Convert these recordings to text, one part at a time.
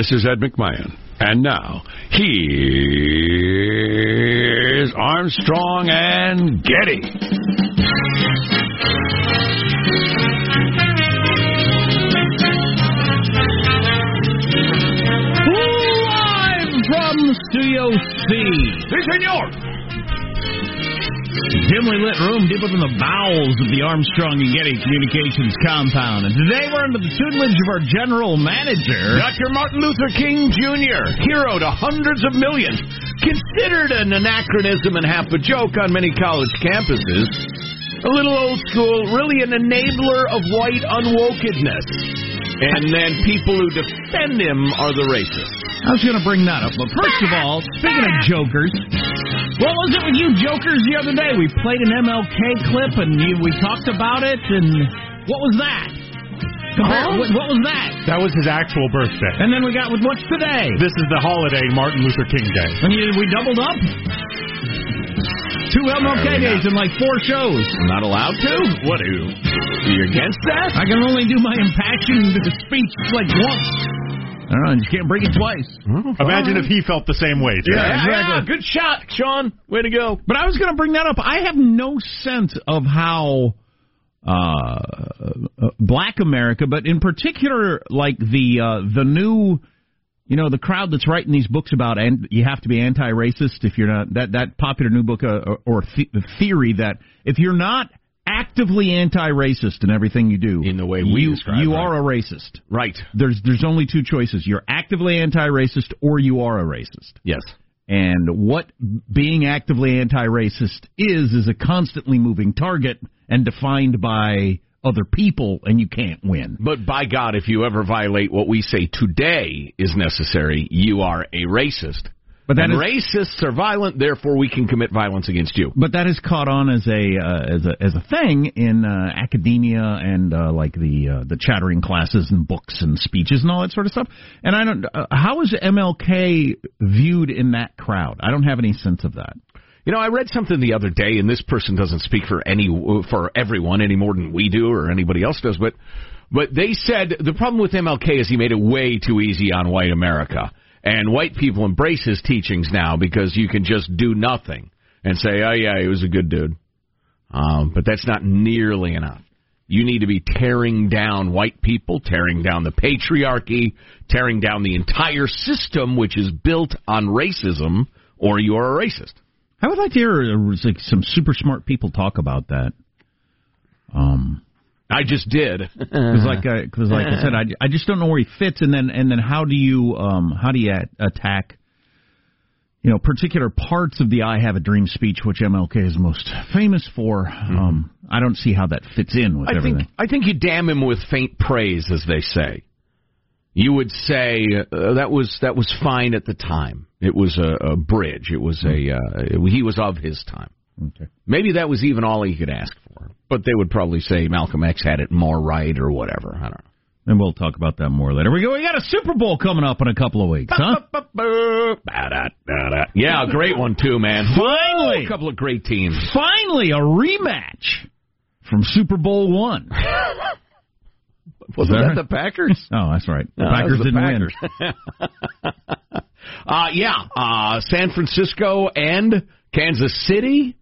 This is Ed McMahon. And now, here's Armstrong and Getty. Live from Studio C. Si, senor. Dimly lit room deep within the bowels of the Armstrong and Getty Communications compound. And today we're under the tutelage of our general manager. Dr. Martin Luther King Jr., hero to hundreds of millions, considered an anachronism and half a joke on many college campuses. A little old school, really an enabler of white unwokedness. And then people who defend him are the racists. I was going to bring that up, but first of all, speaking of jokers, what was it with you jokers the other day? We played an MLK clip and you, we talked about it, and what was that? Compare, what, what was that? That was his actual birthday. And then we got with what's today? This is the holiday, Martin Luther King Day. And you, we doubled up. Two MLK days in like four shows. I'm not allowed to? What are you? Are you against that? I can only do my impassioned speech like once. I don't know, you can't bring it twice. Imagine if he felt the same way. Too. Yeah, exactly. yeah, good shot, Sean. Way to go. But I was going to bring that up. I have no sense of how uh, Black America, but in particular, like the uh, the new, you know, the crowd that's writing these books about, and you have to be anti-racist if you're not that that popular new book uh, or, or the- the theory that if you're not actively anti-racist in everything you do, In the way we you, describe, you right. are a racist. Right. There's there's only two choices: you're actively anti-racist or you are a racist. Yes. And what being actively anti-racist is is a constantly moving target and defined by other people, and you can't win. But by God, if you ever violate what we say today is necessary, you are a racist. But that and is- racists are violent, therefore we can commit violence against you. But that has caught on as a uh, as a as a thing in uh, academia and uh, like the uh, the chattering classes and books and speeches and all that sort of stuff. And I don't. Uh, how is MLK viewed in that crowd? I don't have any sense of that. You know, I read something the other day, and this person doesn't speak for any for everyone any more than we do or anybody else does, but but they said the problem with MLK is he made it way too easy on white America, and white people embrace his teachings now because you can just do nothing and say, oh yeah, he was a good dude, um, but that's not nearly enough. You need to be tearing down white people, tearing down the patriarchy, tearing down the entire system which is built on racism, or you are a racist. I would like to hear uh, like some super smart people talk about that. Um, I just did. Because like, I, cause like I said, I, I just don't know where he fits, and then and then how do you um how do you attack, you know, particular parts of the "I Have a Dream" speech, which MLK is most famous for. Um, I don't see how that fits in with I everything. think I think you damn him with faint praise, as they say. You would say uh, that was that was fine at the time. It was a, a bridge. It was a uh, he was of his time. Okay. Maybe that was even all he could ask for. But they would probably say Malcolm X had it more right or whatever. I don't know. And we'll talk about that more later. We go. We got a Super Bowl coming up in a couple of weeks, huh? Yeah, a great one too, man. Finally! a couple of great teams. Finally, a rematch from Super Bowl one. Wasn't that that the Packers? Oh, that's right. The No, Packers the didn't Packers. Uh, yeah, uh, San Francisco and Kansas City.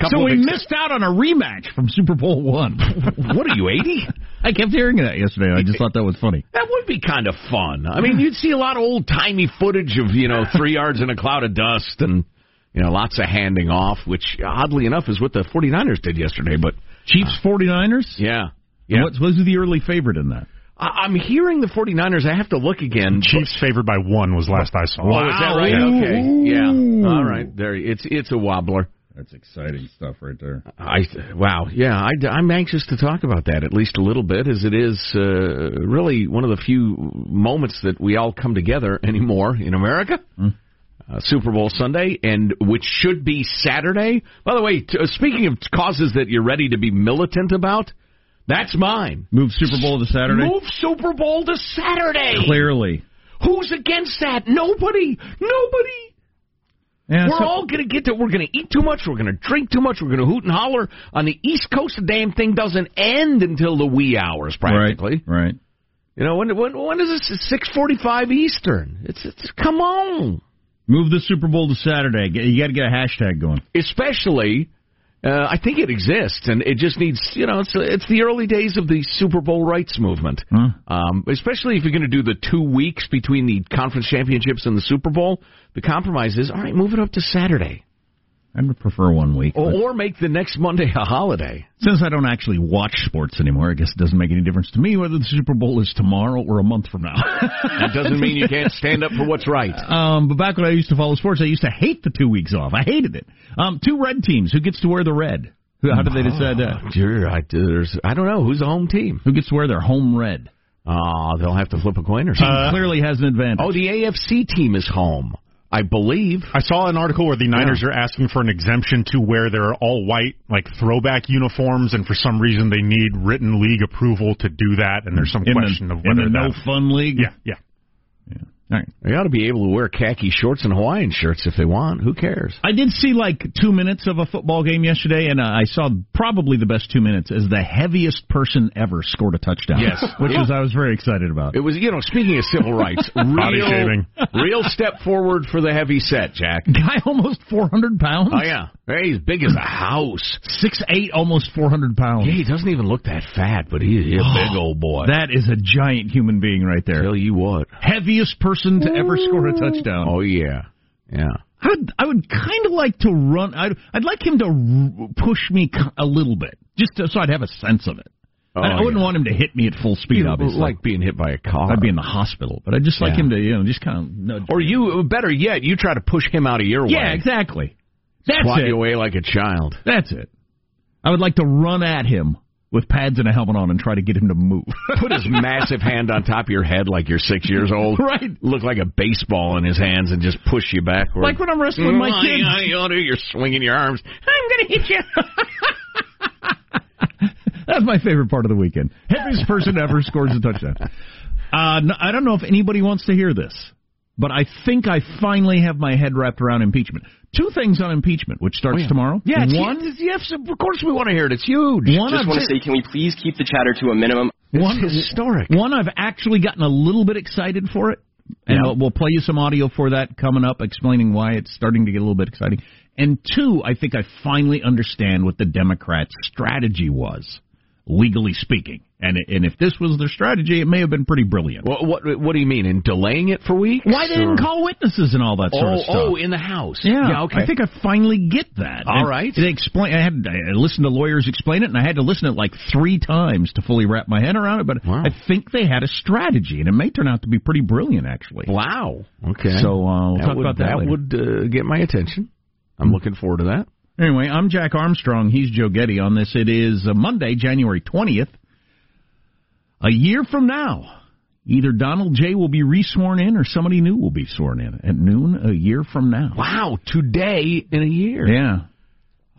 Win. Couple So we missed out on a rematch from Super Bowl one. What are you, 80? I kept hearing that yesterday. I just thought that was funny. That would be kind of fun. I mean, you'd see a lot of old timey footage of, you know, three yards in a cloud of dust and, you know, lots of handing off, which oddly enough is what the 49ers did yesterday. But Chiefs uh, 49ers? yeah. And Yeah. What's, what's the early favorite in that? I- I'm hearing the 49ers. I have to look again. Chiefs favored by one was last I saw. Oh, is that right? Wow. Okay. Yeah. All right. There. It's it's a wobbler. That's exciting stuff right there. I wow, yeah, I, am anxious to talk about that at least a little bit, as it is uh, really one of the few moments that we all come together anymore in America. Uh, Super Bowl Sunday, and which should be Saturday. By the way, t- uh, speaking of causes that you're ready to be militant about, that's mine. Move Super Bowl to Saturday? Move Super Bowl to Saturday. Clearly. Who's against that? Nobody. Nobody. Yeah, We're so- all going to get to, we're going to eat too much, we're going to drink too much, we're going to hoot and holler. On the East Coast, the damn thing doesn't end until the wee hours, practically. Right, right. You know, when when when is this? Six forty-five Eastern. It's, it's come on. Move the Super Bowl to Saturday. You got to get a hashtag going. Especially, uh, I think it exists, and it just needs. You know, it's it's the early days of the Super Bowl rights movement. Huh? Um, especially if you're going to do the two weeks between the conference championships and the Super Bowl. The compromise is all right. Move it up to Saturday, I would prefer one week. or, or make the next Monday a holiday. since I don't actually watch sports anymore, I guess it doesn't make any difference to me whether the Super Bowl is tomorrow or a month from now. That doesn't mean you can't stand up for what's right. Um, but back when I used to follow sports, I used to hate the two weeks off. I hated it. Um, two red teams. Who gets to wear the red? How did they decide that? Dear, I, there's, I don't know who's the home team. Who gets to wear their home red? Ah, they'll have to flip a coin or something. clearly has an advantage. oh, the AFC team is home, I believe. I saw an article where the Niners are asking for an exemption to wear their all white like throwback uniforms, and for some reason they need written league approval to do that. And there's some in question the, of in whether the no fun league. Yeah, yeah. Right. They ought to be able to wear khaki shorts and Hawaiian shirts if they want. Who cares? I did see like two minutes of a football game yesterday, and uh, I saw probably the best two minutes as the heaviest person ever scored a touchdown. Yes. which was I was very excited about. It was, you know, speaking of civil rights, Body real, shaming. real step forward for the heavy set, Jack. Guy almost four hundred pounds. Oh yeah, hey, he's big as a house. six eight, almost four hundred pounds. Yeah, he doesn't even look that fat, but he, he's a big old boy. That is a giant human being right there. Tell you what. Heaviest person to ever score a touchdown. Oh yeah, yeah. I would, I would kind of like to run. I'd, I'd like him to r- push me a little bit, just to, so I'd have a sense of it. Oh, I, I wouldn't yeah. want him to hit me at full speed. You obviously, like being hit by a car. I'd be in the hospital, but I'd just like Yeah. him to, you know, just kind of nudge. or you, better yet, you try to push him out of your way. yeah, exactly. That's Squat it. you away like a child. That's it. I would like to run at him with pads and a helmet on and try to get him to move. Put his massive hand on top of your head like you're six years old. Right. Look like a baseball in his hands and just push you backward. like when I'm wrestling my kids. I You're swinging your arms. I'm going to hit you. That's my favorite part of the weekend. Heaviest person ever scores a touchdown. Uh, no, I don't know if anybody wants to hear this, but I think I finally have my head wrapped around impeachment. Two things on impeachment, which starts oh, tomorrow. Oh, Yeah, it's, one, it's- yes, of course we want to hear it. It's huge. one Just I've, want to say, can we please keep the chatter to a minimum? It's one, historic. One I've actually gotten a little bit excited for it, and Yeah. we'll, we'll play you some audio for that coming up, explaining why it's starting to get a little bit exciting. And two, I think I finally understand what the Democrats' strategy was, legally speaking. And and if this was their strategy, it may have been pretty brilliant. What, what what do you mean in delaying it for weeks? Why they didn't or- call witnesses and all that sort Oh, of stuff? oh, in the house. yeah, okay. I think I finally get that. All And right. They explain. I had I listened to lawyers explain it, and I had to listen to it like three times to fully wrap my head around it. But Wow. I think they had a strategy, and it may turn out to be pretty brilliant, actually. wow. Okay. So uh, we'll talk would, about that. That later. would uh, get my attention. I'm looking forward to that. Anyway, I'm Jack Armstrong. He's Joe Getty on this. It is uh, Monday, January 20th. A year from now, either Donald J. will be resworn in or somebody new will be sworn in at noon a year from now. Wow, today in a year. Yeah.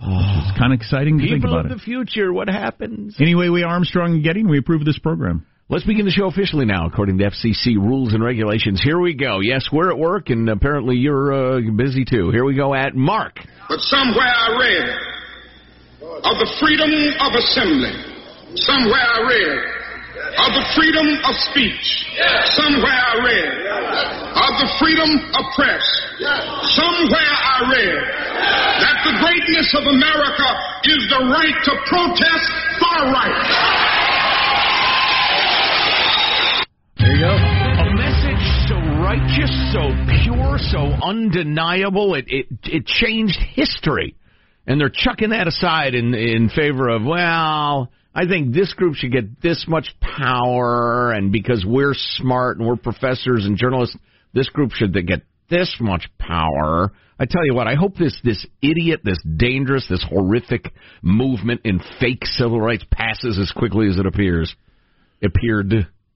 It's kind of exciting to think People about of it. the future, what happens? Anyway, we Armstrong and Getty, and we approve of this program. Let's begin the show officially now, according to FCC rules and regulations. Here we go. Yes, we're at work, and apparently you're uh, busy too. Here we go at Mark. But somewhere I read of the freedom of assembly. Somewhere I read of the freedom of speech. Somewhere I read of the freedom of press. Somewhere I read that the greatness of America is the right to protest far right. There you go. A message so righteous, so pure, so undeniable. It it it changed history, and they're chucking that aside in in favor of well. I think this group should get this much power, and because we're smart and we're professors and journalists, this group should get this much power. I tell you what, I hope this this idiot, this dangerous, this horrific movement in fake civil rights passes as quickly as it appears. Appeared.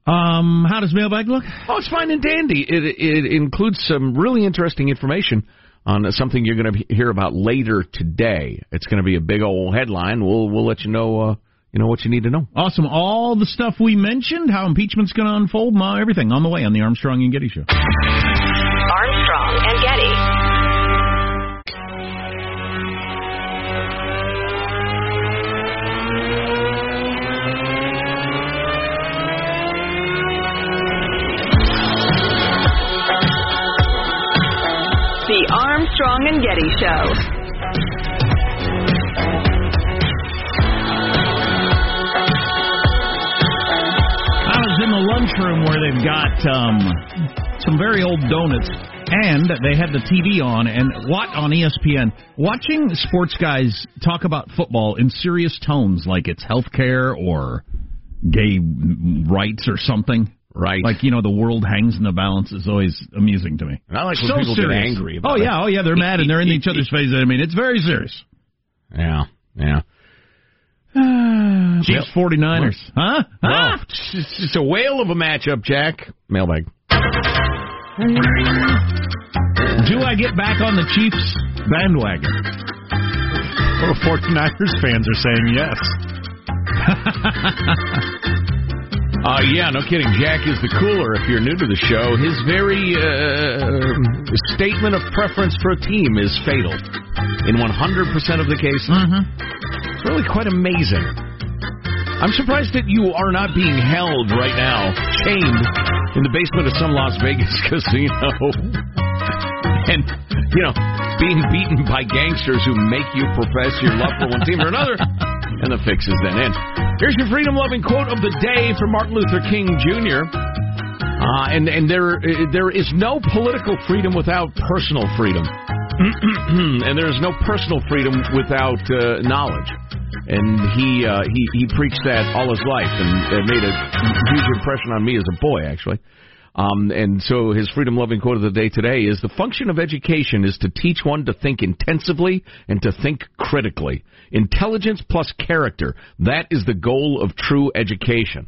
Um, how does mailbag look? Oh, it's fine and dandy. It, it includes some really interesting information on something you're going to hear about later today. It's going to be a big old headline. We'll we'll let you know uh, you know what you need to know. Awesome. All the stuff we mentioned, how impeachment's going to unfold, everything on the way on the Armstrong and Getty Show. Armstrong and Getty. The Armstrong and Getty Show. Lunchroom where they've got um, some very old donuts, and they had the TV on, and what on ESPN, watching sports guys talk about football in serious tones, like it's healthcare or gay rights or something. Right. Like you know, the world hangs in the balance is always amusing to me. I like when so people get serious. angry about oh it. yeah, oh yeah, they're mad and they're in each other's faces. I mean, it's very serious. Yeah, yeah. Chiefs 49ers, huh? Well, Huh? it's, it's a whale of a matchup, Jack. Mailbag. Do I get back on the Chiefs bandwagon? Well, 49ers fans are saying yes. Uh, yeah, no kidding. Jack is the cooler if you're new to the show. His very uh, statement of preference for a team is fatal in 100% of the cases. It's really quite amazing. I'm surprised that you are not being held right now, chained in the basement of some Las Vegas casino. and, you know, being beaten by gangsters who make you profess your love for one team or another. And the fix is then in. Here's your freedom loving quote of the day from Martin Luther King Jr. Uh, and and there there is no political freedom without personal freedom, and there is no personal freedom without uh, knowledge. And he uh, he he preached that all his life, and it made a huge impression on me as a boy, actually. Um, and so his freedom loving quote of the day today is the function of education is to teach one to think intensively and to think critically. Intelligence plus character. That is the goal of true education.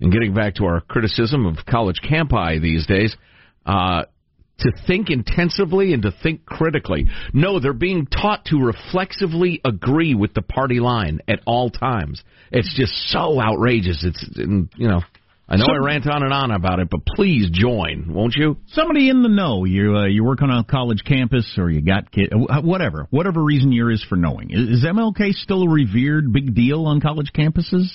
And getting back to our criticism of college campi these days, uh, to think intensively and to think critically. No, they're being taught to reflexively agree with the party line at all times. It's just so outrageous. It's, and, you know, I know So- I rant on and on about it, but please join, won't you? Somebody in the know. You uh, you work on a college campus, or you got kid, uh, whatever, whatever reason your is for knowing. Is, is MLK still a revered big deal on college campuses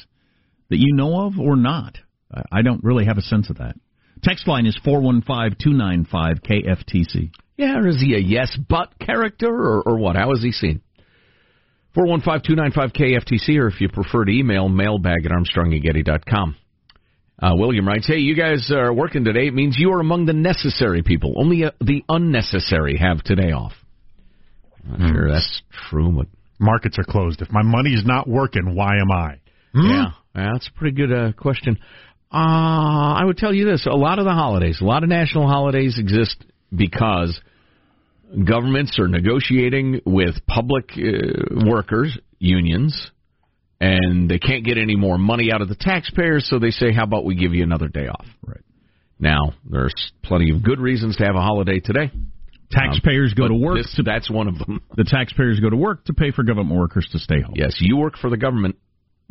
that you know of, or not? I, I don't really have a sense of that. Text line is four one five two nine five KFTC. Yeah, or is he a yes but character, or, or what? How is he seen? 415-295-KFTC, or if you prefer to email, mailbag at armstrongandgetty.com. Uh, William writes, hey, you guys are working today. It means you are among the necessary people. Only uh, the unnecessary have today off. I'm not sure that's true, but Markets are closed. If my money's not working, why am I? yeah, yeah, that's a pretty good uh, question. Uh, I would tell you this: a lot of the holidays, a lot of national holidays exist because governments are negotiating with public uh, workers unions, and they can't get any more money out of the taxpayers, so they say, "How about we give you another day off?" Right. Now, there's plenty of good reasons to have a holiday today. Taxpayers go to work. this- to, that's one of them. the taxpayers go to work to pay for government workers to stay home. Yes, you work for the government.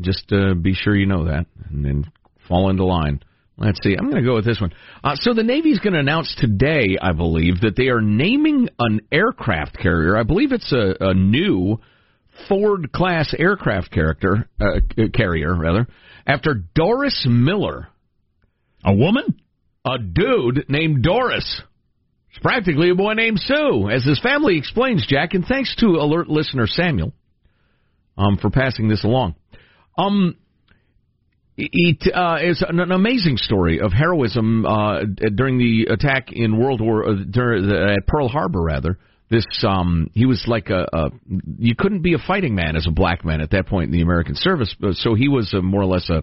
Just uh, be sure you know that, and then fall into line. Let's see. I'm going to go with this one. Uh, so the Navy's going to announce today, I believe, that they are naming an aircraft carrier. I believe it's a, a new Ford class aircraft character uh, carrier, rather, after Doris Miller, A woman? a dude named Doris. It's practically a boy named Sue, as his family explains, Jack, and thanks to alert listener Samuel um, for passing this along. Um, it uh, is an, amazing story of heroism uh, during the attack in World War uh, during the, at Pearl Harbor. Rather, this um, he was like a, a you couldn't be a fighting man as a black man at that point in the American service, so he was a, more or less a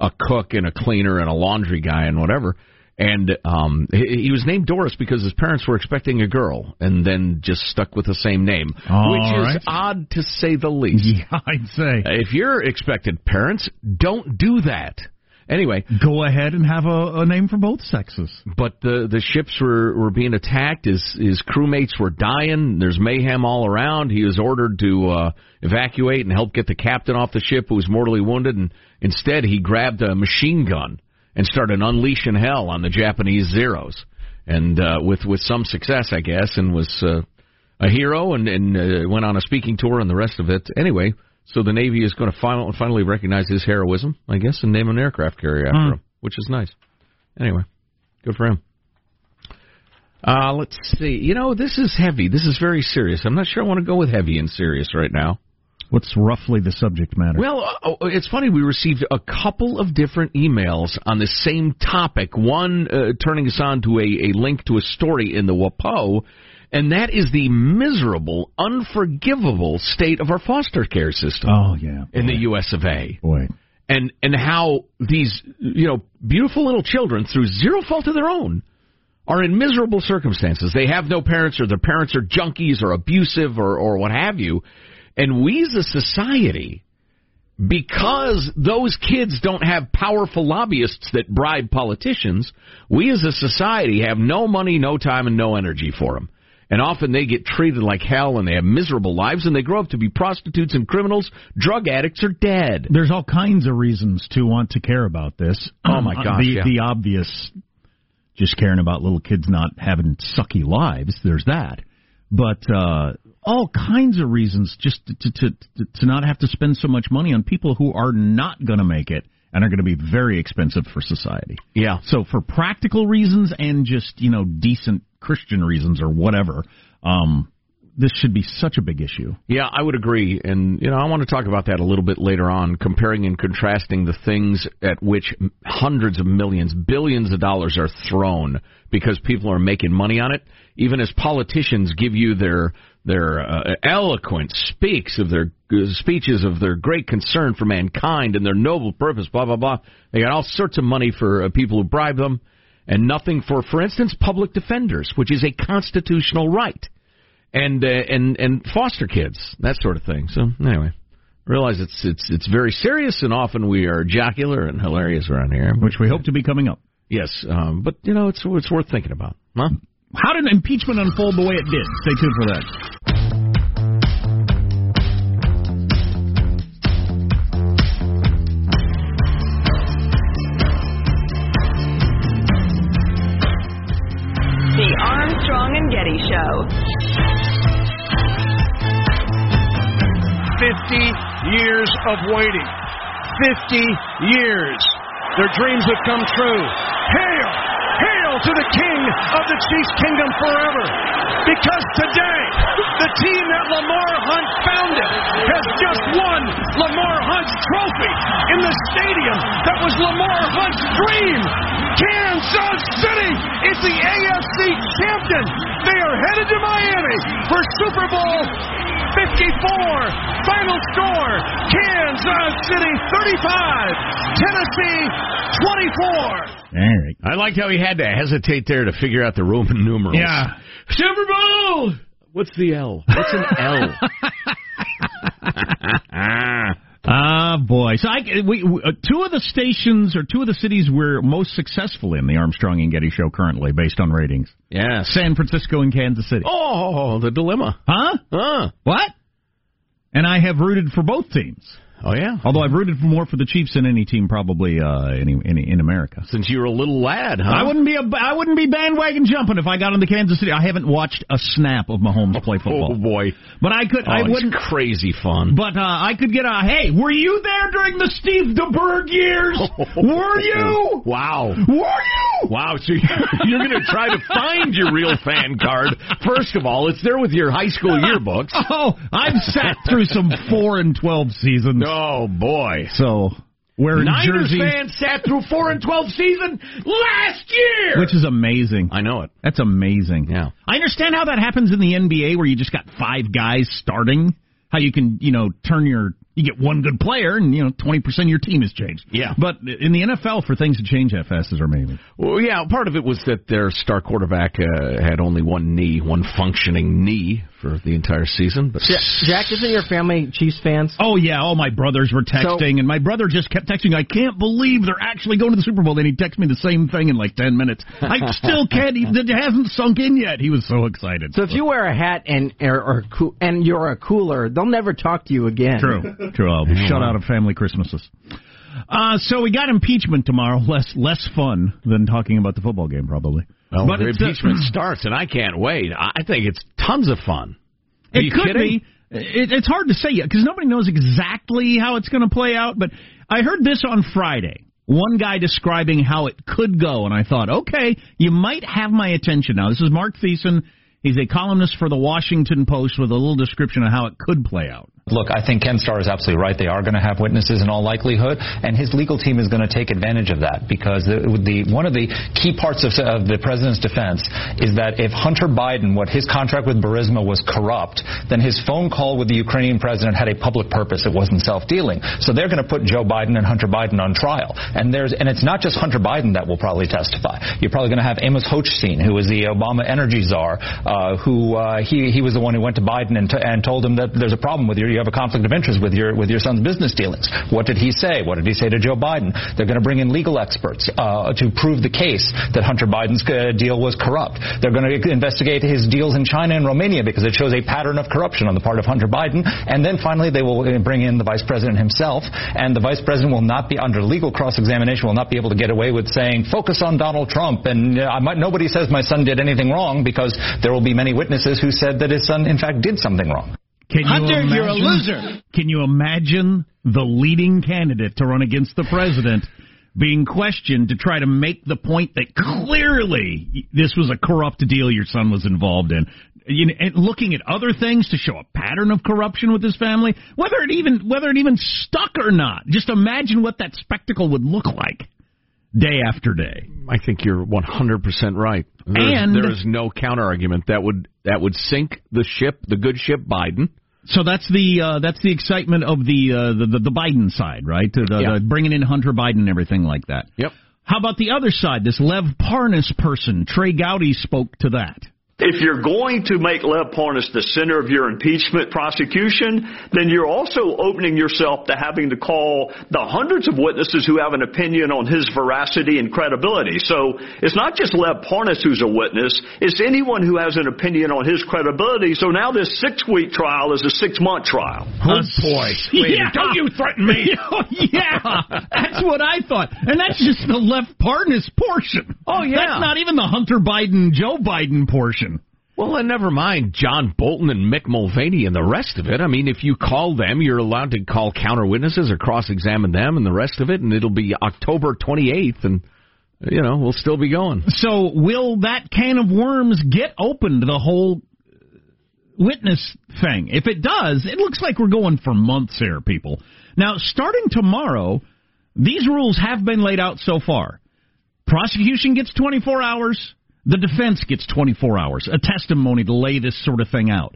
a cook and a cleaner and a laundry guy and whatever. And um, he, he was named Doris because his parents were expecting a girl, and then just stuck with the same name, All which is odd to say the least. Yeah, I'd say. If you're expected parents, don't do that. Anyway, Go ahead and have a, a name for both sexes. but the the ships were were being attacked. His his crewmates were dying. There's mayhem all around. He was ordered to uh, evacuate and help get the captain off the ship, who was mortally wounded. And instead, he grabbed a machine gun and started unleashing hell on the Japanese Zeros, and uh, with with some success, I guess, and was uh, a hero and and uh, went on a speaking tour and the rest of it. Anyway. So the Navy is going to final, finally recognize his heroism, I guess, and name an aircraft carrier after Hmm. him, which is nice. Anyway, good for him. Uh, let's see. You know, this is heavy. This is very serious. I'm not sure I want to go with heavy and serious right now. What's roughly the subject matter? Well, uh, it's funny. We received a couple of different emails on the same topic. One uh, turning us on to a, a link to a story in the WAPO, and that is the miserable, unforgivable state of our foster care system. Oh yeah, in the U.S. of A. Boy, and and how these you know beautiful little children through zero fault of their own are in miserable circumstances. They have no parents, or their parents are junkies, or abusive, or or what have you. And we as a society, because those kids don't have powerful lobbyists that bribe politicians, we as a society have no money, no time, and no energy for them. And often they get treated like hell and they have miserable lives and they grow up to be prostitutes and criminals, drug addicts, or dead. There's all kinds of reasons to want to care about this. Oh my gosh. The, yeah. the obvious, just caring about little kids not having sucky lives, there's that. But, uh, all kinds of reasons just to, to, to, to not have to spend so much money on people who are not going to make it and are going to be very expensive for society. Yeah. So for practical reasons and just, you know, decent Christian reasons or whatever, um, this should be such a big issue. Yeah, I would agree. And, you know, I want to talk about that a little bit later on, comparing and contrasting the things at which hundreds of millions, billions of dollars are thrown because people are making money on it. Even as politicians give you their their uh, eloquent speaks of their uh, speeches of their great concern for mankind and their noble purpose, blah blah blah. They got all sorts of money for uh, people who bribe them, and nothing for, for instance, public defenders, which is a constitutional right, and uh, and and foster kids, that sort of thing. So anyway. Realize it's it's it's very serious, and often we are jocular and hilarious around here, which we hope to be coming up. Yes, um, but you know it's it's worth thinking about, huh? How did impeachment unfold the way it did? Stay tuned for that. Of waiting. 50 years. Their dreams have come true. Hail! Hail to the King of the Chiefs Kingdom forever! Because today, the team that Lamar Hunt founded has just won Lamar Hunt's trophy in the stadium that was Lamar Hunt's dream. Kansas City is the AFC champion. They are headed to Miami for Super Bowl 54. Final score Kansas City 35, Tennessee 24. All right. I liked how he had to hesitate there to figure out the Roman numerals. Yeah. Super Bowl! What's the L? What's an L? Ah, boy. So I, we, we, uh, two of the stations or two of the cities we're most successful in the Armstrong and Getty show currently, based on ratings. Yeah, San Francisco and Kansas City. Oh, the dilemma. Huh? Huh. What? And I have rooted for both teams. Oh, yeah. Although I've rooted more for the Chiefs than any team probably uh, any, any in America. Since you were a little lad, huh? I wouldn't be a, I wouldn't be bandwagon jumping if I got into Kansas City. I haven't watched a snap of Mahomes play football. Oh, boy. But I could Oh, I wouldn't crazy fun. But uh, I could get a hey, were you there during the Steve DeBerg years? were you? Wow. Were you? Wow, so you're going to try to find your real fan card. First of all, it's there with your high school yearbooks. Oh, I've sat through some four and twelve seasons. Oh, boy. So wearing Niners jerseys, fans sat through 4 and 12 season last year. which is amazing. I know it. That's amazing. Yeah. I understand how that happens in the NBA where you just got five guys starting. How you can, you know, turn your you get one good player and you know twenty percent of your team has changed. Yeah. But in the NFL, for things to change that fast is amazing. Well, yeah, part of it was that their star quarterback uh, had only one knee, one functioning knee for the entire season. But Jack, isn't your family Chiefs fans? Oh yeah, all my brothers were texting, and my brother just kept texting. I can't believe they're actually going to the Super Bowl. Then he texted me the same thing in like ten minutes. I still can't. Even, it hasn't sunk in yet. He was so excited. So if you wear a hat and or, or coo- and you're a cooler, they'll never talk to you again. True, true. I'll be shut out of family Christmases. Uh, so we got impeachment tomorrow. Less less fun than talking about the football game, probably. Well, but the impeachment starts, and I can't wait. I think it's tons of fun. Are It you could kidding? be. It, it's hard to say yet because nobody knows exactly how it's going to play out. But I heard this on Friday. One guy describing how it could go, and I thought, okay, you might have my attention now. This is Mark Thiessen. He's a columnist for the Washington Post with a little description of how it could play out. Look, I think Ken Starr is absolutely right. They are going to have witnesses in all likelihood, and his legal team is going to take advantage of that because the, the one of the key parts of, of, the president's defense is that if Hunter Biden, what his contract with Burisma was corrupt, then his phone call with the Ukrainian president had a public purpose. It wasn't self-dealing. So they're going to put Joe Biden and Hunter Biden on trial, and there's and it's not just Hunter Biden that will probably testify. You're probably going to have Amos Hochstein, who was the Obama energy czar, uh, who uh, he he was the one who went to Biden and, t- and told him that there's a problem with your you have a conflict of interest with your with your son's business dealings. What did he say? What did he say to Joe Biden? They're going to bring in legal experts uh, to prove the case that Hunter Biden's uh, deal was corrupt. They're going to investigate his deals in China and Romania because it shows a pattern of corruption on the part of Hunter Biden. And then finally, they will uh, bring in the vice president himself, and the vice president will not be under legal cross-examination will not be able to get away with saying focus on Donald Trump and uh, might, nobody says my son did anything wrong because there will be many witnesses who said that his son in fact did something wrong. Can Hunter, you imagine, you're a loser. Can you imagine the leading candidate to run against the president being questioned to try to make the point that clearly this was a corrupt deal your son was involved in? You know, and looking at other things to show a pattern of corruption with his family, whether it even whether it even stuck or not. Just imagine what that spectacle would look like day after day. I think you're 100% right. And- there is no counter argument that would that would sink the ship, the good ship Biden. So that's the uh, that's the excitement of the, uh, the the the Biden side, right? The, the, Yeah. the bringing in Hunter Biden and everything like that. Yep. How about the other side? This Lev Parnas person, Trey Gowdy spoke to that. If you're going to make Lev Parnas the center of your impeachment prosecution, then you're also opening yourself to having to call the hundreds of witnesses who have an opinion on his veracity and credibility. So it's not just Lev Parnas who's a witness, it's anyone who has an opinion on his credibility. So now this six week trial is a six month trial. Oh boy! Wait, don't you threaten me. yeah, that's what I thought, and that's just the Lev Parnas portion. Oh, yeah. that's not even the Hunter Biden, Joe Biden portion. Well, and never mind John Bolton and Mick Mulvaney and the rest of it. I mean, if you call them, you're allowed to call counter witnesses or cross-examine them and the rest of it, and it'll be October 28th, and you know we'll still be going. So will that can of worms get opened? The whole witness thing. If it does, it looks like we're going for months here, people. Now, starting tomorrow, these rules have been laid out so far. Prosecution gets 24 hours. The defense gets 24 hours. A testimony to lay this sort of thing out.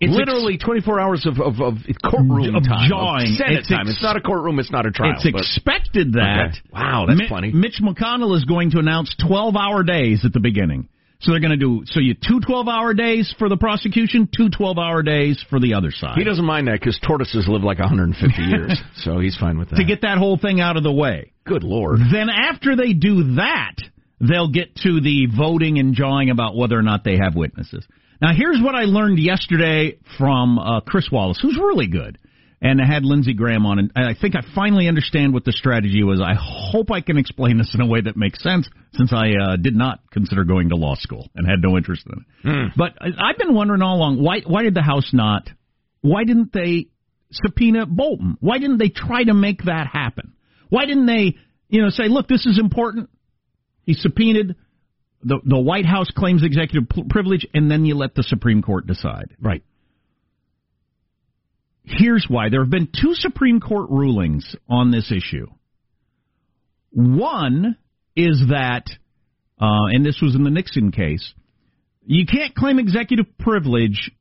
It's Literally 24 hours of, of, of courtroom Of time, jawing. of Senate It's time. ex- it's not a courtroom. It's not a trial. It's expected that. Okay. Wow, that's Mi- plenty. Mitch McConnell is going to announce 12 hour days at the beginning. So they're going to do so you two 12 hour days for the prosecution, two 12 hour days for the other side. He doesn't mind that because tortoises live like 150 years, so he's fine with that. to get that whole thing out of the way. Good lord. Then after they do that, they'll get to the voting and jawing about whether or not they have witnesses. Now here's what I learned yesterday from uh, Chris Wallace, who's really good. And I had Lindsey Graham on, and I think I finally understand what the strategy was. I hope I can explain this in a way that makes sense, since I uh, did not consider going to law school and had no interest in it. But I- I've been wondering all along why why did the House not? Why didn't they subpoena Bolton? Why didn't they try to make that happen? Why didn't they, you know, say, look, this is important. He's subpoenaed. The the White House claims executive privilege, and then you let the Supreme Court decide. Right. Here's why. There have been two Supreme Court rulings on this issue. One is that, uh, and this was in the Nixon case, you can't claim executive privilege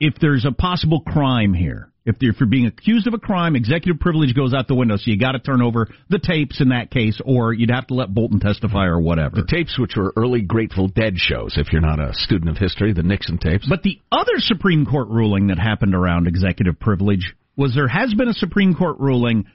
if there's a possible crime here. If, if you're being accused of a crime, executive privilege goes out the window. So you got to turn over the tapes in that case, or you'd have to let Bolton testify or whatever. The tapes, which were early Grateful Dead shows, if you're not a student of history, the Nixon tapes. But the other Supreme Court ruling that happened around executive privilege was there has been a Supreme Court ruling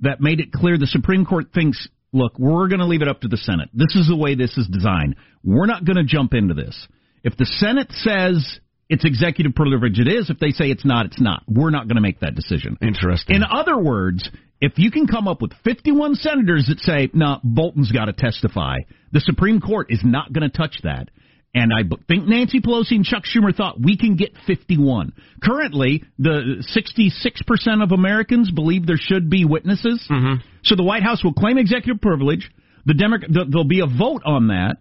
that made it clear the Supreme Court thinks, look, we're going to leave it up to the Senate. This is the way this is designed. We're not going to jump into this. If the Senate says it's executive privilege, it is. If they say it's not, it's not. We're not going to make that decision. Interesting. In other words, if you can come up with 51 senators that say, no, nah, Bolton's got to testify, the Supreme Court is not going to touch that. And I think Nancy Pelosi and Chuck Schumer thought we can get 51. Currently, the 66% of Americans believe there should be witnesses. Mm-hmm. So the White House will claim executive privilege. The Demo- there'll be a vote on that.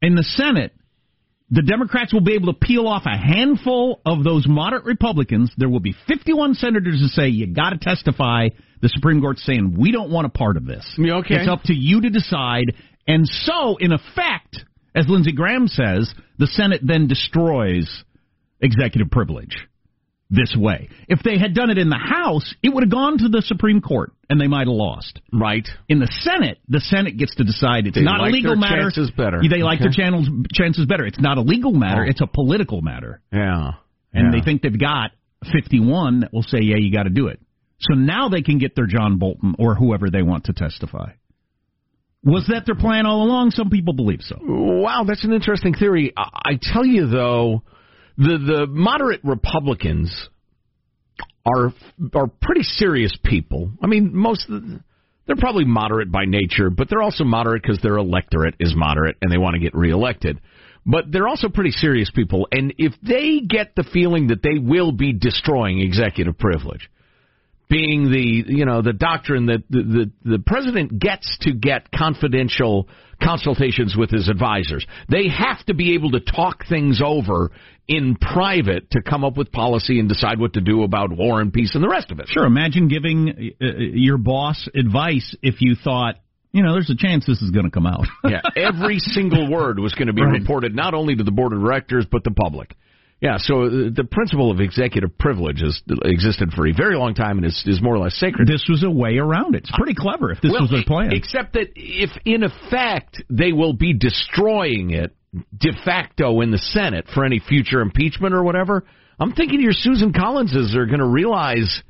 In the Senate, the Democrats will be able to peel off a handful of those moderate Republicans. There will be 51 senators who say you got to testify. The Supreme Court's saying we don't want a part of this. Okay. It's up to you to decide. And so, in effect, as Lindsey Graham says, the Senate then destroys executive privilege this way. If they had done it in the House, it would have gone to the Supreme Court and they might have lost. Right. In the Senate, the Senate gets to decide it's They not like a legal their matter. chances better. They like Okay. their channels, chances better. It's not a legal matter, Oh. it's a political matter. Yeah. And Yeah. they think they've got 51 that will say, yeah, you got to do it. So now they can get their John Bolton or whoever they want to testify. Was that their plan all along? Some people believe so. Wow, that's an interesting theory. I, I tell you though, the the moderate Republicans are are pretty serious people. I mean, most the, they're probably moderate by nature, but they're also moderate because their electorate is moderate and they want to get reelected. But they're also pretty serious people, and if they get the feeling that they will be destroying executive privilege, being the you know the doctrine that the, the the president gets to get confidential consultations with his advisors. They have to be able to talk things over in private to come up with policy and decide what to do about war and peace and the rest of it. Sure, imagine giving uh, your boss advice if you thought, you know, there's a chance this is going to come out. yeah, every single word was going to be Right. reported not only to the board of directors but the public. Yeah, so the principle of executive privilege has existed for a very long time and is, is more or less sacred. This was a way around it. It's pretty clever if this Well, was their plan. Except that if in effect they will be destroying it de facto in the Senate for any future impeachment or whatever, I'm thinking your Susan Collinses are going to realize,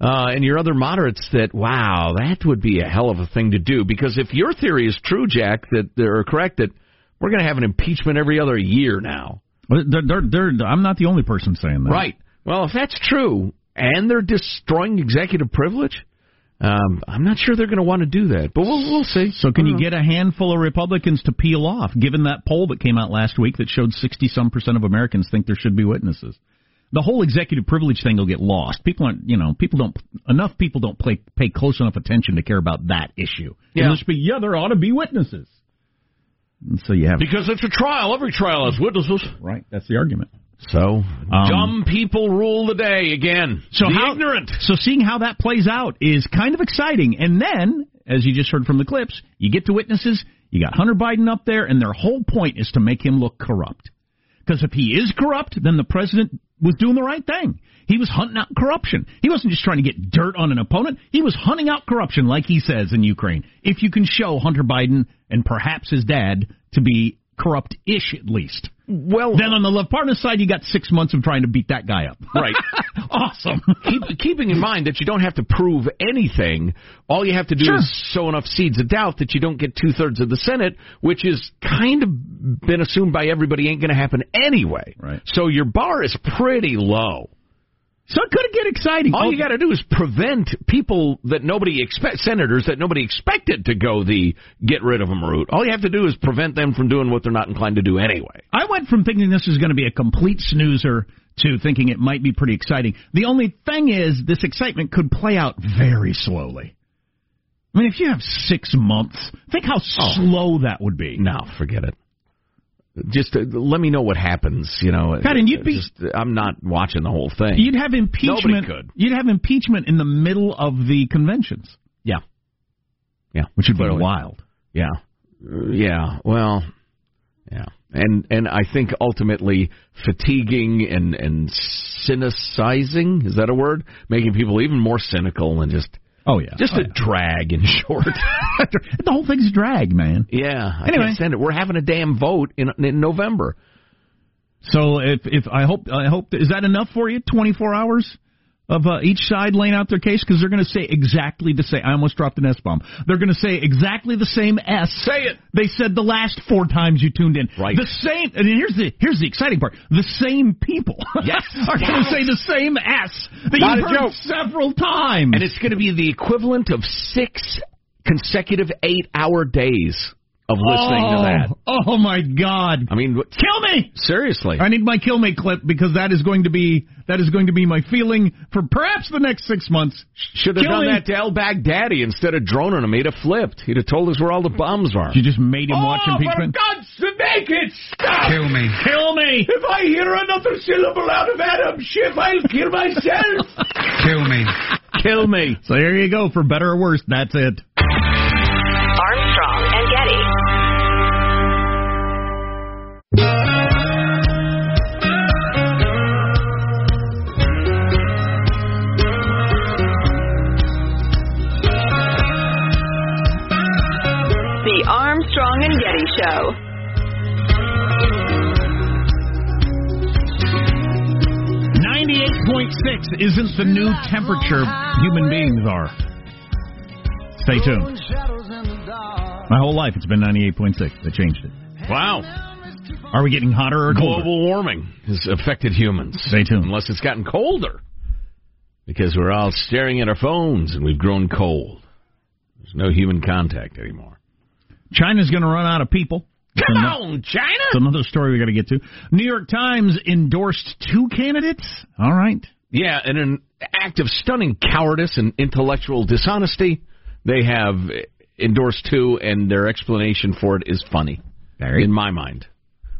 uh, and your other moderates, that wow, that would be a hell of a thing to do. Because if your theory is true, Jack, that they're correct that we're going to have an impeachment every other year now. They're, they're, they're, I'm not the only person saying that. Right. Well, if that's true, and they're destroying executive privilege, um, I'm not sure they're going to want to do that. But we'll we'll see. So can you know. get a handful of Republicans to peel off, given that poll that came out last week that showed 60 some percent of Americans think there should be witnesses? The whole executive privilege thing will get lost. People aren't, you know, people don't, enough people don't play, pay close enough attention to care about that issue. Yeah. It'll just be, yeah, there ought to be witnesses. And so you have, Because it's a trial. Every trial has witnesses. right, that's the argument. So Um, dumb people rule the day again. So the how, ignorant. So seeing how that plays out is kind of exciting. And then, as you just heard from the clips, you get to witnesses. You got Hunter Biden up there, and their whole point is to make him look corrupt. Because if he is corrupt, then the president was doing the right thing. He was hunting out corruption. He wasn't just trying to get dirt on an opponent. He was hunting out corruption, like he says in Ukraine. If you can show Hunter Biden and perhaps his dad to be corrupt-ish at least. Well, Then on the Lev Parnas side, you got six months of trying to beat that guy up. Right. awesome. Keep, keeping in mind that you don't have to prove anything. All you have to do Sure. is sow enough seeds of doubt that you don't get two thirds of the Senate, which is kind of been assumed by everybody ain't going to happen anyway. Right. So your bar is pretty low. So it could get exciting. All Oh, you got to do is prevent people that nobody expect senators that nobody expected to go the get rid of them route. All you have to do is prevent them from doing what they're not inclined to do anyway. I went from thinking this was going to be a complete snoozer to thinking it might be pretty exciting. The only thing is, this excitement could play out very slowly. I mean, if you have six months, think how oh. slow that would be. No, forget it. Just uh, let me know what happens. You know, God, and you'd be- Just, I'm not watching the whole thing. You'd have impeachment. could. You'd have impeachment in the middle of the conventions, yeah, yeah, which would be wild. yeah, Uh, yeah. Well, yeah, and and I think ultimately fatiguing and and cynicizing is that a word? Making people even more cynical and just Oh yeah, just Oh, a drag in short. the whole thing's drag, man. yeah, I Anyway. can't stand it. We're having a damn vote in in November. So if if I hope I hope is that enough for you? Twenty four hours of uh, each side laying out their case because they're going to say exactly the same. I almost dropped an S bomb. They're going to say exactly the same S. Say it. They said the last four times you tuned in. Right. The same. And here's the here's the exciting part. The same people. Yes. are going to say the same S that Not you've a heard joke. several times. And it's going to be the equivalent of six consecutive eight hour days. Of listening oh, to that. Oh my God! I mean, kill me! Seriously, I need my kill me clip because that is going to be that is going to be my feeling for perhaps the next six months. Should have Kill done me. that to El Baghdadi instead of droning him. He'd have flipped. He'd have told us where all the bombs are. You just made him watch him. oh, impeachment. for God's sake, it stop! Kill me. Kill me! If I hear another syllable out of Adam Schiff, I'll kill myself. Kill me. kill me. So here you go. For better or worse, that's it. The Armstrong and Getty Show. Ninety-eight point six isn't the new temperature human beings are. Stay tuned. My whole life it's been ninety-eight point six. They changed it. Wow. Are we getting hotter or colder? Global warming has affected humans. Stay tuned. Unless it's gotten colder. Because we're all staring at our phones and we've grown cold. There's no human contact anymore. China's going to run out of people. Come ano- on, China! It's another story we got to get to. New York Times endorsed two candidates. All right. Yeah, in an act of stunning cowardice and intellectual dishonesty, they have endorsed two, and their explanation for it is funny, in my mind.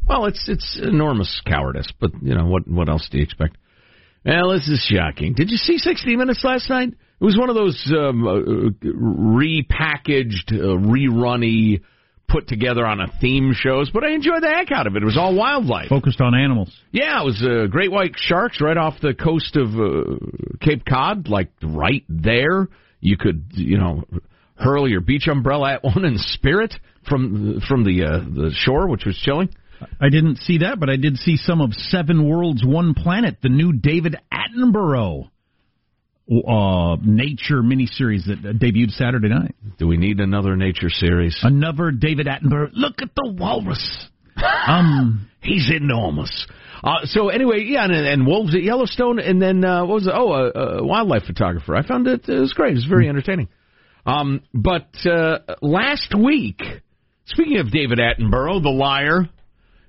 Well, it's it's enormous cowardice, but you know what? What else do you expect? Well, this is shocking. Did you see 60 Minutes last night? It was one of those um, uh, repackaged, uh, rerunny, put together on a theme shows, but I enjoyed the heck out of it. It was all wildlife. Focused on animals. Yeah, it was uh, great white sharks right off the coast of uh, Cape Cod, like right there. You could, you know, hurl your beach umbrella at one and spear it from from the uh, the shore, which was chilling. I didn't see that, but I did see some of Seven Worlds, One Planet, the new David Attenborough uh, nature miniseries that uh, debuted Saturday night. Do we need another nature series? Another David Attenborough. Look at the walrus. Um, he's enormous. Uh, so anyway, yeah, and, and wolves at Yellowstone, and then uh, what was it? Oh, a, a wildlife photographer. I found it, it was great. It was very entertaining. Um, but uh, last week, speaking of David Attenborough, the liar,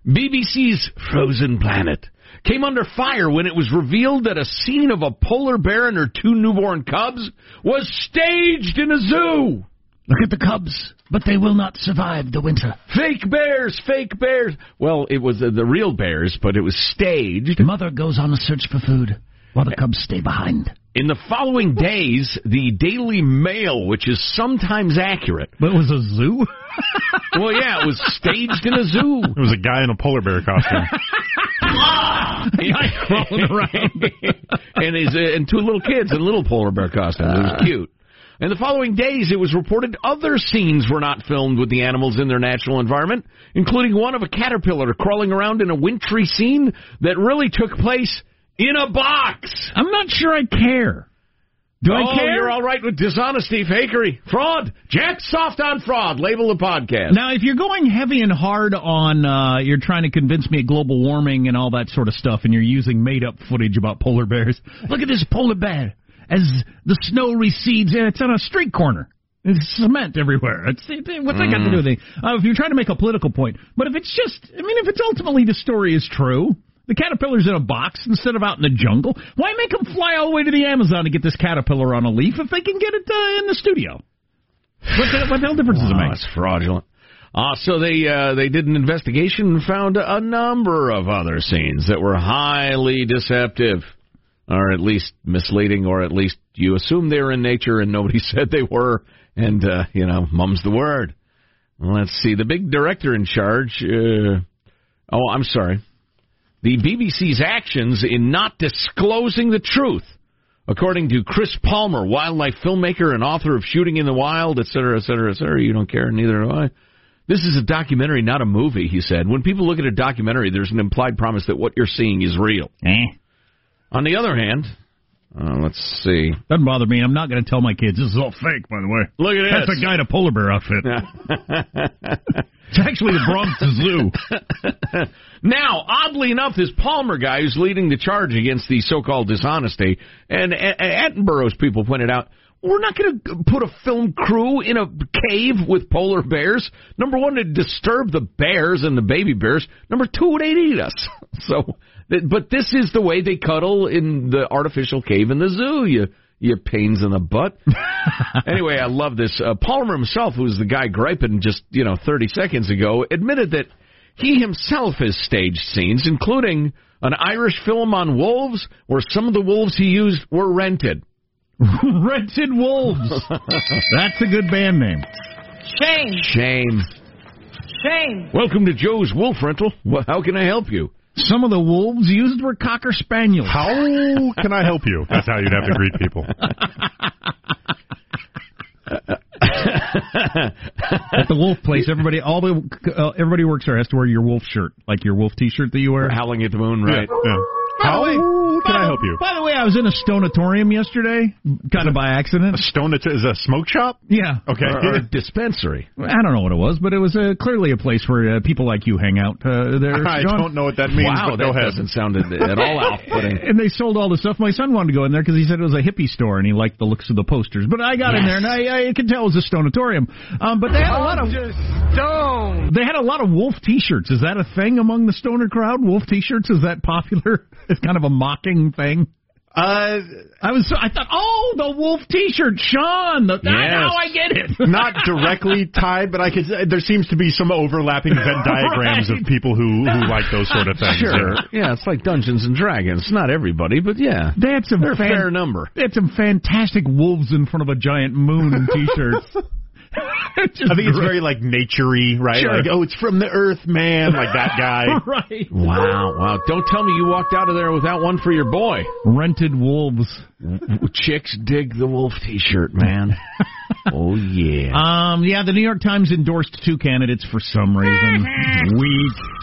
BBC's Frozen Planet came under fire when it was revealed that a scene of a polar bear and her two newborn cubs was staged in a zoo. Look at the cubs, but they will not survive the winter. Fake bears, fake bears. Well, it was uh, the real bears, but it was staged. Mother goes on a search for food while the cubs stay behind. In the following days, the Daily Mail, which is sometimes accurate. But it was a zoo? well, yeah, it was staged in a zoo. It was a guy in a polar bear costume. crawling around. and his uh, and two little kids in little polar bear costumes. It was cute. In the following days, it was reported other scenes were not filmed with the animals in their natural environment, including one of a caterpillar crawling around in a wintry scene that really took place in a box. I'm not sure I care. Do oh, I care? You're all right with dishonesty, fakery, fraud. Jack soft on fraud. Label the podcast. Now, if you're going heavy and hard on, uh, you're trying to convince me of global warming and all that sort of stuff, and you're using made up footage about polar bears. Look at this polar bear as the snow recedes. and It's on a street corner. It's cement everywhere. It's, it, what's that got to do with it? Uh, if you're trying to make a political point, but if it's just, I mean, if it's ultimately the story is true, the caterpillar's in a box instead of out in the jungle. Why make them fly all the way to the Amazon to get this caterpillar on a leaf if they can get it uh, in the studio? What the, what the hell difference does it make? it's fraudulent. Uh, so they uh, they did an investigation and found a number of other scenes that were highly deceptive, or at least misleading, or at least you assume they were in nature and nobody said they were, and uh, you know, mum's the word. Let's see. The big director in charge. Uh, oh, I'm sorry. The BBC's actions in not disclosing the truth, according to Chris Palmer, wildlife filmmaker and author of Shooting in the Wild, et cetera, et cetera, et cetera. You don't care, neither do I. This is a documentary, not a movie, he said. When people look at a documentary, there's an implied promise that what you're seeing is real. Eh. On the other hand, uh, let's see. Doesn't bother me. I'm not going to tell my kids this is all fake. By the way, Look at that. that's this. a guy in a polar bear outfit. it's actually the Bronx Zoo. now, oddly enough, this Palmer guy who's leading the charge against the so-called dishonesty, and Attenborough's people pointed out, We're not going to put a film crew in a cave with polar bears. Number one, it'd disturb the bears and the baby bears. Number two, they'd eat us. So, but this is the way they cuddle in the artificial cave in the zoo. You you pains in the butt. anyway, I love this. Uh, Palmer himself, who was the guy griping just you know 30 seconds ago, admitted that he himself has staged scenes, including an Irish film on wolves, where some of the wolves he used were rented. rented wolves. That's a good band name. Shame. Shame. Shame. Welcome to Joe's Wolf Rental. Well, how can I help you? Some of the wolves used were cocker spaniels. How can I help you? That's how you'd have to greet people. At the wolf place, everybody, all the uh, everybody works there has to wear your wolf shirt, like your wolf T-shirt that you wear. Howling at the moon, right? Yeah. yeah. How can I help you? By the way, I was in a stonatorium yesterday, kind of by accident. A stone is a smoke shop? Yeah. Okay. Or, or a dispensary. I don't know what it was, but it was uh, clearly a place where uh, people like you hang out. Uh, there, I John. don't know what that means. Wow, that ahead. doesn't sound at all off-putting. And they sold all the stuff. My son wanted to go in there because he said it was a hippie store and he liked the looks of the posters. But I got in there and I, I could tell it was a stonatorium. Um, but they had a lot of Stone. they had a lot of wolf T-shirts. Is that a thing among the stoner crowd? Wolf T-shirts is that popular? It's kind of a mocking thing. Uh, I was I thought, oh, the wolf T-shirt, Sean. The, Yes. Now I get it. not directly tied, but I could. There seems to be some overlapping Venn diagrams Right. of people who who like those sort of things. Sure. Yeah. Yeah, it's like Dungeons and Dragons. Not everybody, but yeah. They had some a fan- fair number. They had some fantastic wolves in front of a giant moon T-shirts. Just I think it's very like naturey, right? Sure. Like, oh, it's from the Earth, man, like that guy. right. Wow, wow. Don't tell me you walked out of there without one for your boy. Rented wolves. Chicks dig the wolf t-shirt, man. oh, yeah. Um, yeah, the New York Times endorsed two candidates for some reason. Weak.